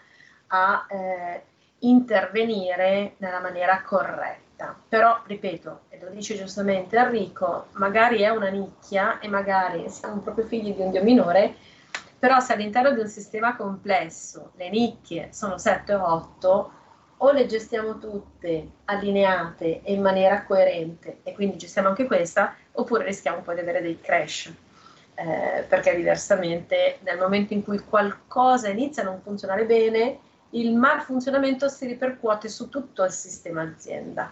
a eh, intervenire nella maniera corretta. Però, ripeto, e lo dice giustamente Enrico, magari è una nicchia e magari siamo proprio figli di un dio minore, però se all'interno di un sistema complesso le nicchie sono 7 o 8, o le gestiamo tutte allineate e in maniera coerente e quindi gestiamo anche questa, oppure rischiamo poi di avere dei crash. eh, perché diversamente nel momento in cui qualcosa inizia a non funzionare bene, il malfunzionamento si ripercuote su tutto il sistema azienda.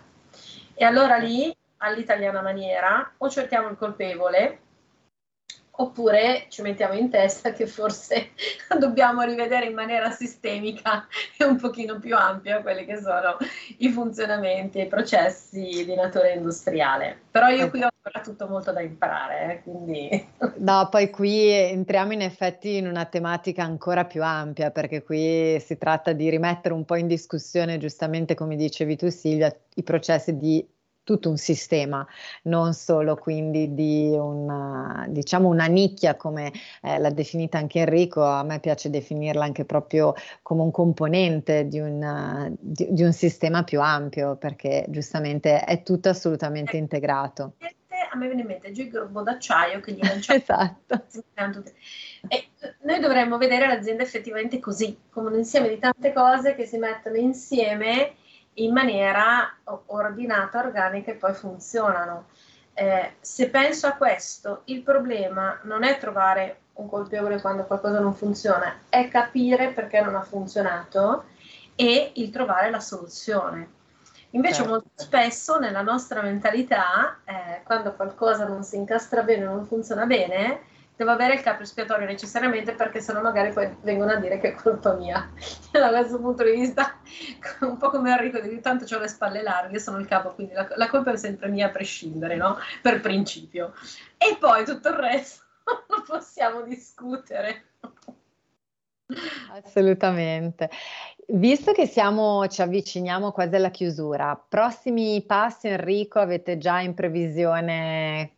E allora lì, all'italiana maniera, o cerchiamo il colpevole oppure ci mettiamo in testa che forse dobbiamo rivedere in maniera sistemica e un pochino più ampia quelli che sono i funzionamenti e i processi di natura industriale. Però io qui ho ancora tutto molto da imparare, eh, quindi... No, poi qui entriamo in effetti in una tematica ancora più ampia, perché qui si tratta di rimettere un po' in discussione, giustamente come dicevi tu Silvia, i processi di tutto un sistema, non solo quindi di una, diciamo una nicchia come eh, l'ha definita anche Enrico, a me piace definirla anche proprio come un componente di un, di, di un sistema più ampio perché giustamente è tutto assolutamente integrato. A me viene in mente il globo d'acciaio che gli lanciamo. esatto. E noi dovremmo vedere l'azienda effettivamente così, come un insieme di tante cose che si mettono insieme in maniera ordinata, organica e poi funzionano. Eh, se penso a questo, il problema non è trovare un colpevole quando qualcosa non funziona, è capire perché non ha funzionato e il trovare la soluzione. Invece certo. molto spesso nella nostra mentalità, eh, quando qualcosa non si incastra bene, non funziona bene, devo avere il capo espiatorio necessariamente perché sennò magari poi vengono a dire che è colpa mia. da questo punto di vista, un po' come Enrico, di tanto ho le spalle larghe, sono il capo, quindi la, la colpa è sempre mia a prescindere, no? Per principio. E poi tutto il resto lo possiamo discutere. Assolutamente. Visto che siamo, ci avviciniamo quasi alla chiusura, prossimi passi Enrico, avete già in previsione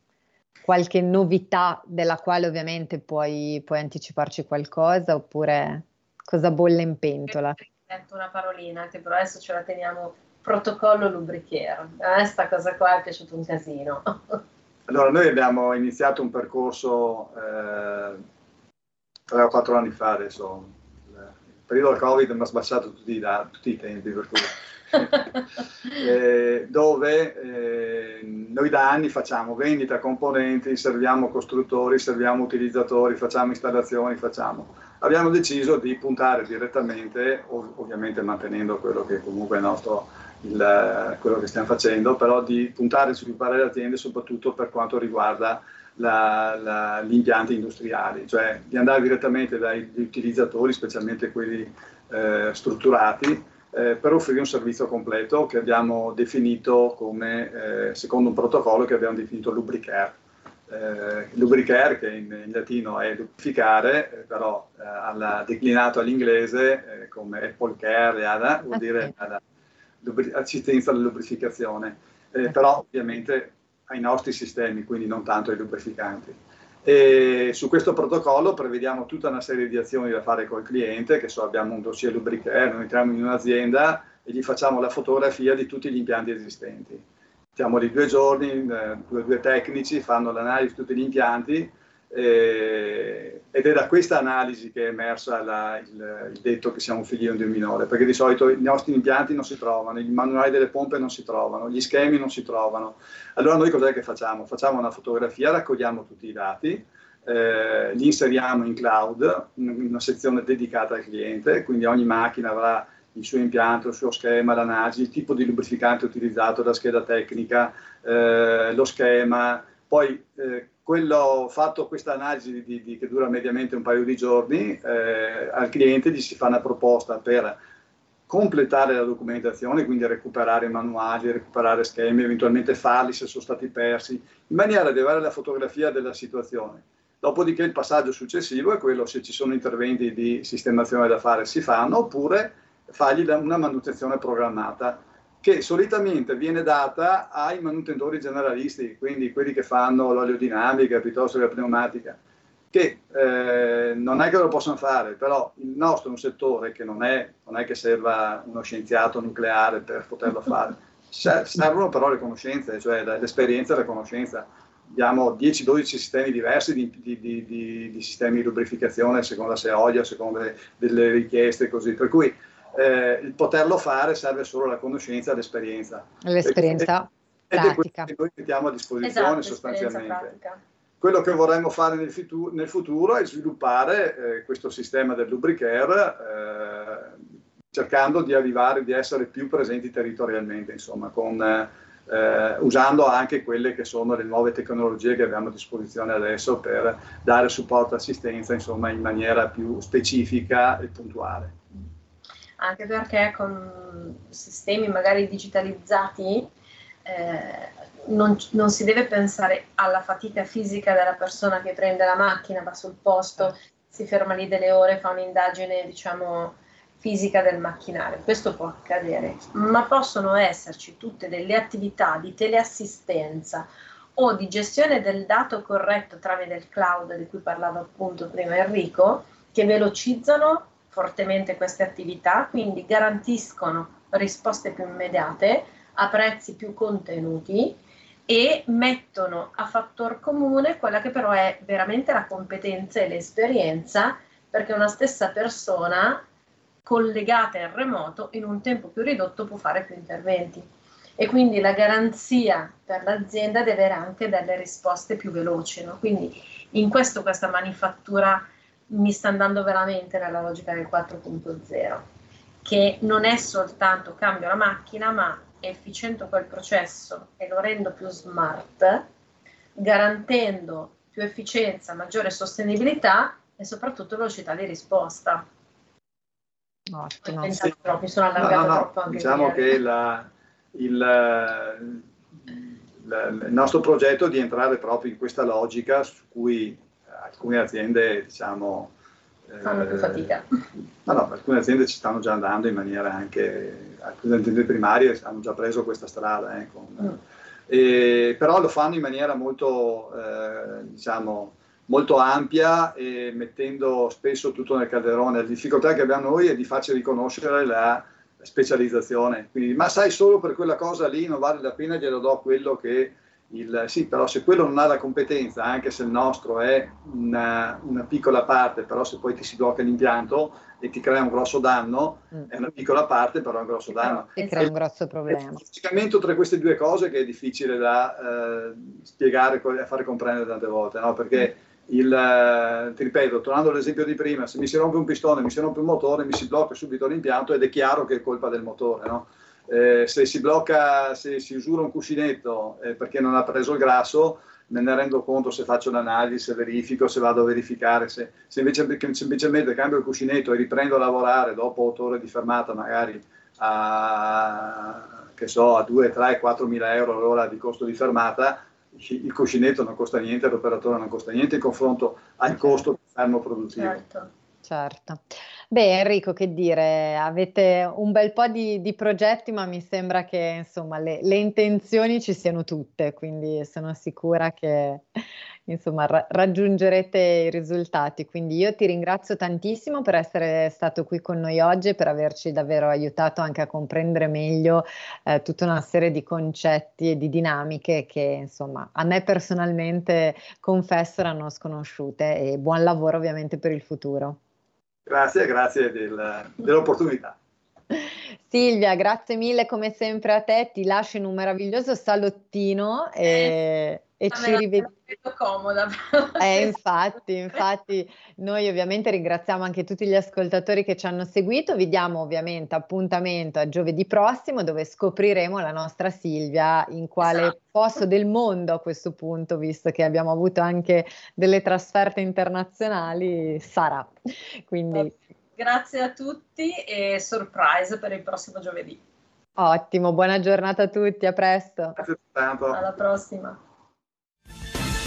qualche novità della quale ovviamente puoi, puoi anticiparci qualcosa oppure cosa bolle in pentola? Sento una parolina che però adesso ce la teniamo protocollo me sta cosa qua è piaciuto un casino. Allora, noi abbiamo iniziato un percorso eh, 3 o 4 anni fa adesso. Il periodo del Covid mi ha sbassato tutti, tutti i tempi, per cui eh, dove eh, noi da anni facciamo vendita componenti, serviamo costruttori, serviamo utilizzatori, facciamo installazioni, facciamo. Abbiamo deciso di puntare direttamente, ov- ovviamente mantenendo quello che comunque è nostro, il, quello che stiamo facendo, però di puntare su sviluppare le aziende soprattutto per quanto riguarda la, la, gli impianti industriali, cioè di andare direttamente dai utilizzatori, specialmente quelli eh, strutturati, eh, per offrire un servizio completo che abbiamo definito come, eh, secondo un protocollo che abbiamo definito lubricare. Eh, lubricare, che in, in, latino è lubrificare, eh, però eh, alla, declinato all'inglese eh, come Apple Care, ADA, vuol dire ADA, lubri- assistenza alla lubrificazione, però ovviamente ai nostri sistemi, quindi non tanto ai lubrificanti. E su questo protocollo prevediamo tutta una serie di azioni da fare col cliente, che so abbiamo un dossier lubricaire, noi entriamo in un'azienda e gli facciamo la fotografia di tutti gli impianti esistenti. Siamo di due giorni, eh, due, due tecnici fanno l'analisi di tutti gli impianti eh, ed è da questa analisi che è emersa la, il, il, detto che siamo figli di un minore, perché di solito i nostri impianti non si trovano, i manuali delle pompe non si trovano, gli schemi non si trovano. Allora noi cos'è che facciamo? Facciamo una fotografia, raccogliamo tutti i dati, eh, li inseriamo in cloud, in una sezione dedicata al cliente, quindi ogni macchina avrà il suo impianto, il suo schema, l'analisi, il tipo di lubrificante utilizzato, la scheda tecnica, eh, lo schema, poi eh, quello, fatto questa analisi di, di, che dura mediamente un paio di giorni, eh, al cliente gli si fa una proposta per completare la documentazione, quindi recuperare manuali, recuperare schemi, eventualmente farli se sono stati persi, in maniera di avere la fotografia della situazione. Dopodiché il passaggio successivo è quello se ci sono interventi di sistemazione da fare si fanno, oppure fargli una manutenzione programmata che solitamente viene data ai manutentori generalisti, quindi quelli che fanno l'oleodinamica piuttosto che la pneumatica, che eh, non è che lo possono fare, però il nostro è un settore che non è, non è che serva uno scienziato nucleare per poterlo fare, servono però le conoscenze, cioè l'esperienza e la conoscenza. Abbiamo 10-12 sistemi diversi di, di, di, di, sistemi di lubrificazione, a seconda se è olio, a seconda delle richieste e così. Per cui eh, il poterlo fare serve solo la conoscenza e l'esperienza. L'esperienza ed, pratica. Ed è quello che noi mettiamo a disposizione esatto, sostanzialmente. quello che vorremmo fare nel, fitu- nel futuro è sviluppare eh, questo sistema del lubricare eh, cercando di arrivare, di essere più presenti territorialmente, insomma, con, eh, usando anche quelle che sono le nuove tecnologie che abbiamo a disposizione adesso per dare supporto e assistenza, insomma, in maniera più specifica e puntuale. Anche perché con sistemi magari digitalizzati eh, non, non, si deve pensare alla fatica fisica della persona che prende la macchina, va sul posto, si ferma lì delle ore, fa un'indagine, diciamo, fisica del macchinario. Questo può accadere, ma possono esserci tutte delle attività di teleassistenza o di gestione del dato corretto tramite il cloud di cui parlava appunto prima Enrico, che velocizzano fortemente queste attività, quindi garantiscono risposte più immediate a prezzi più contenuti e mettono a fattor comune quella che però è veramente la competenza e l'esperienza, perché una stessa persona collegata in remoto in un tempo più ridotto può fare più interventi e quindi la garanzia per l'azienda deve avere anche delle risposte più veloci. No? Quindi in questo questa manifattura mi sta andando veramente nella logica del 4.0, che non è soltanto cambio la macchina, ma efficiento quel processo e lo rendo più smart, garantendo più efficienza, maggiore sostenibilità e soprattutto velocità di risposta. Ottimo. Sì. Troppo, sono allargato no, no, no. troppo Diciamo che la, il, la, il, nostro progetto è di entrare proprio in questa logica su cui alcune aziende, diciamo... Fanno eh, più fatica. No, no, alcune aziende ci stanno già andando in maniera anche... Alcune aziende primarie hanno già preso questa strada, eh, con, mm. e, però lo fanno in maniera molto, eh, diciamo, molto ampia e mettendo spesso tutto nel calderone. La difficoltà che abbiamo noi è di farci riconoscere la specializzazione. Quindi, ma sai, solo per quella cosa lì non vale la pena, glielo do quello che il... Sì, però se quello non ha la competenza, anche se il nostro è una, una piccola parte, però se poi ti si blocca l'impianto e ti crea un grosso danno, mm. è una piccola parte, però è un grosso danno. E crea un grosso problema. Il tra queste due cose che è difficile da eh, spiegare e fare comprendere tante volte, no? Perché il, eh, ti ripeto, tornando all'esempio di prima, se mi si rompe un pistone, mi si rompe un motore, mi si blocca subito l'impianto ed è chiaro che è colpa del motore. No? Eh, se si blocca, se si usura un cuscinetto eh, perché non ha preso il grasso, me ne rendo conto se faccio l'analisi, se verifico, se vado a verificare. Se, se invece semplicemente cambio il cuscinetto e riprendo a lavorare dopo otto ore di fermata, magari a, che so, a 2, 3, 4 mila euro l'ora di costo di fermata, il cuscinetto non costa niente, l'operatore non costa niente in confronto al costo del fermo produttivo. Certo. certo. Beh, Enrico, che dire, avete un bel po' di, di progetti, ma mi sembra che insomma le, le, intenzioni ci siano tutte, quindi sono sicura che insomma ra- raggiungerete i risultati. Quindi io ti ringrazio tantissimo per essere stato qui con noi oggi e per averci davvero aiutato anche a comprendere meglio eh, tutta una serie di concetti e di dinamiche che insomma a me personalmente confesso erano sconosciute e buon lavoro ovviamente per il futuro. Grazie, grazie del, dell'opportunità. Silvia, grazie mille come sempre a te, ti lascio in un meraviglioso salottino e, e ci rivediamo. comoda. Eh, infatti, infatti, noi ovviamente ringraziamo anche tutti gli ascoltatori che ci hanno seguito, vi diamo ovviamente appuntamento a giovedì prossimo dove scopriremo la nostra Silvia in quale esatto. posto del mondo a questo punto, visto che abbiamo avuto anche delle trasferte internazionali, sarà. Quindi Grazie a tutti e surprise per il prossimo giovedì. Ottimo, buona giornata a tutti, a presto. Grazie tanto. Alla prossima.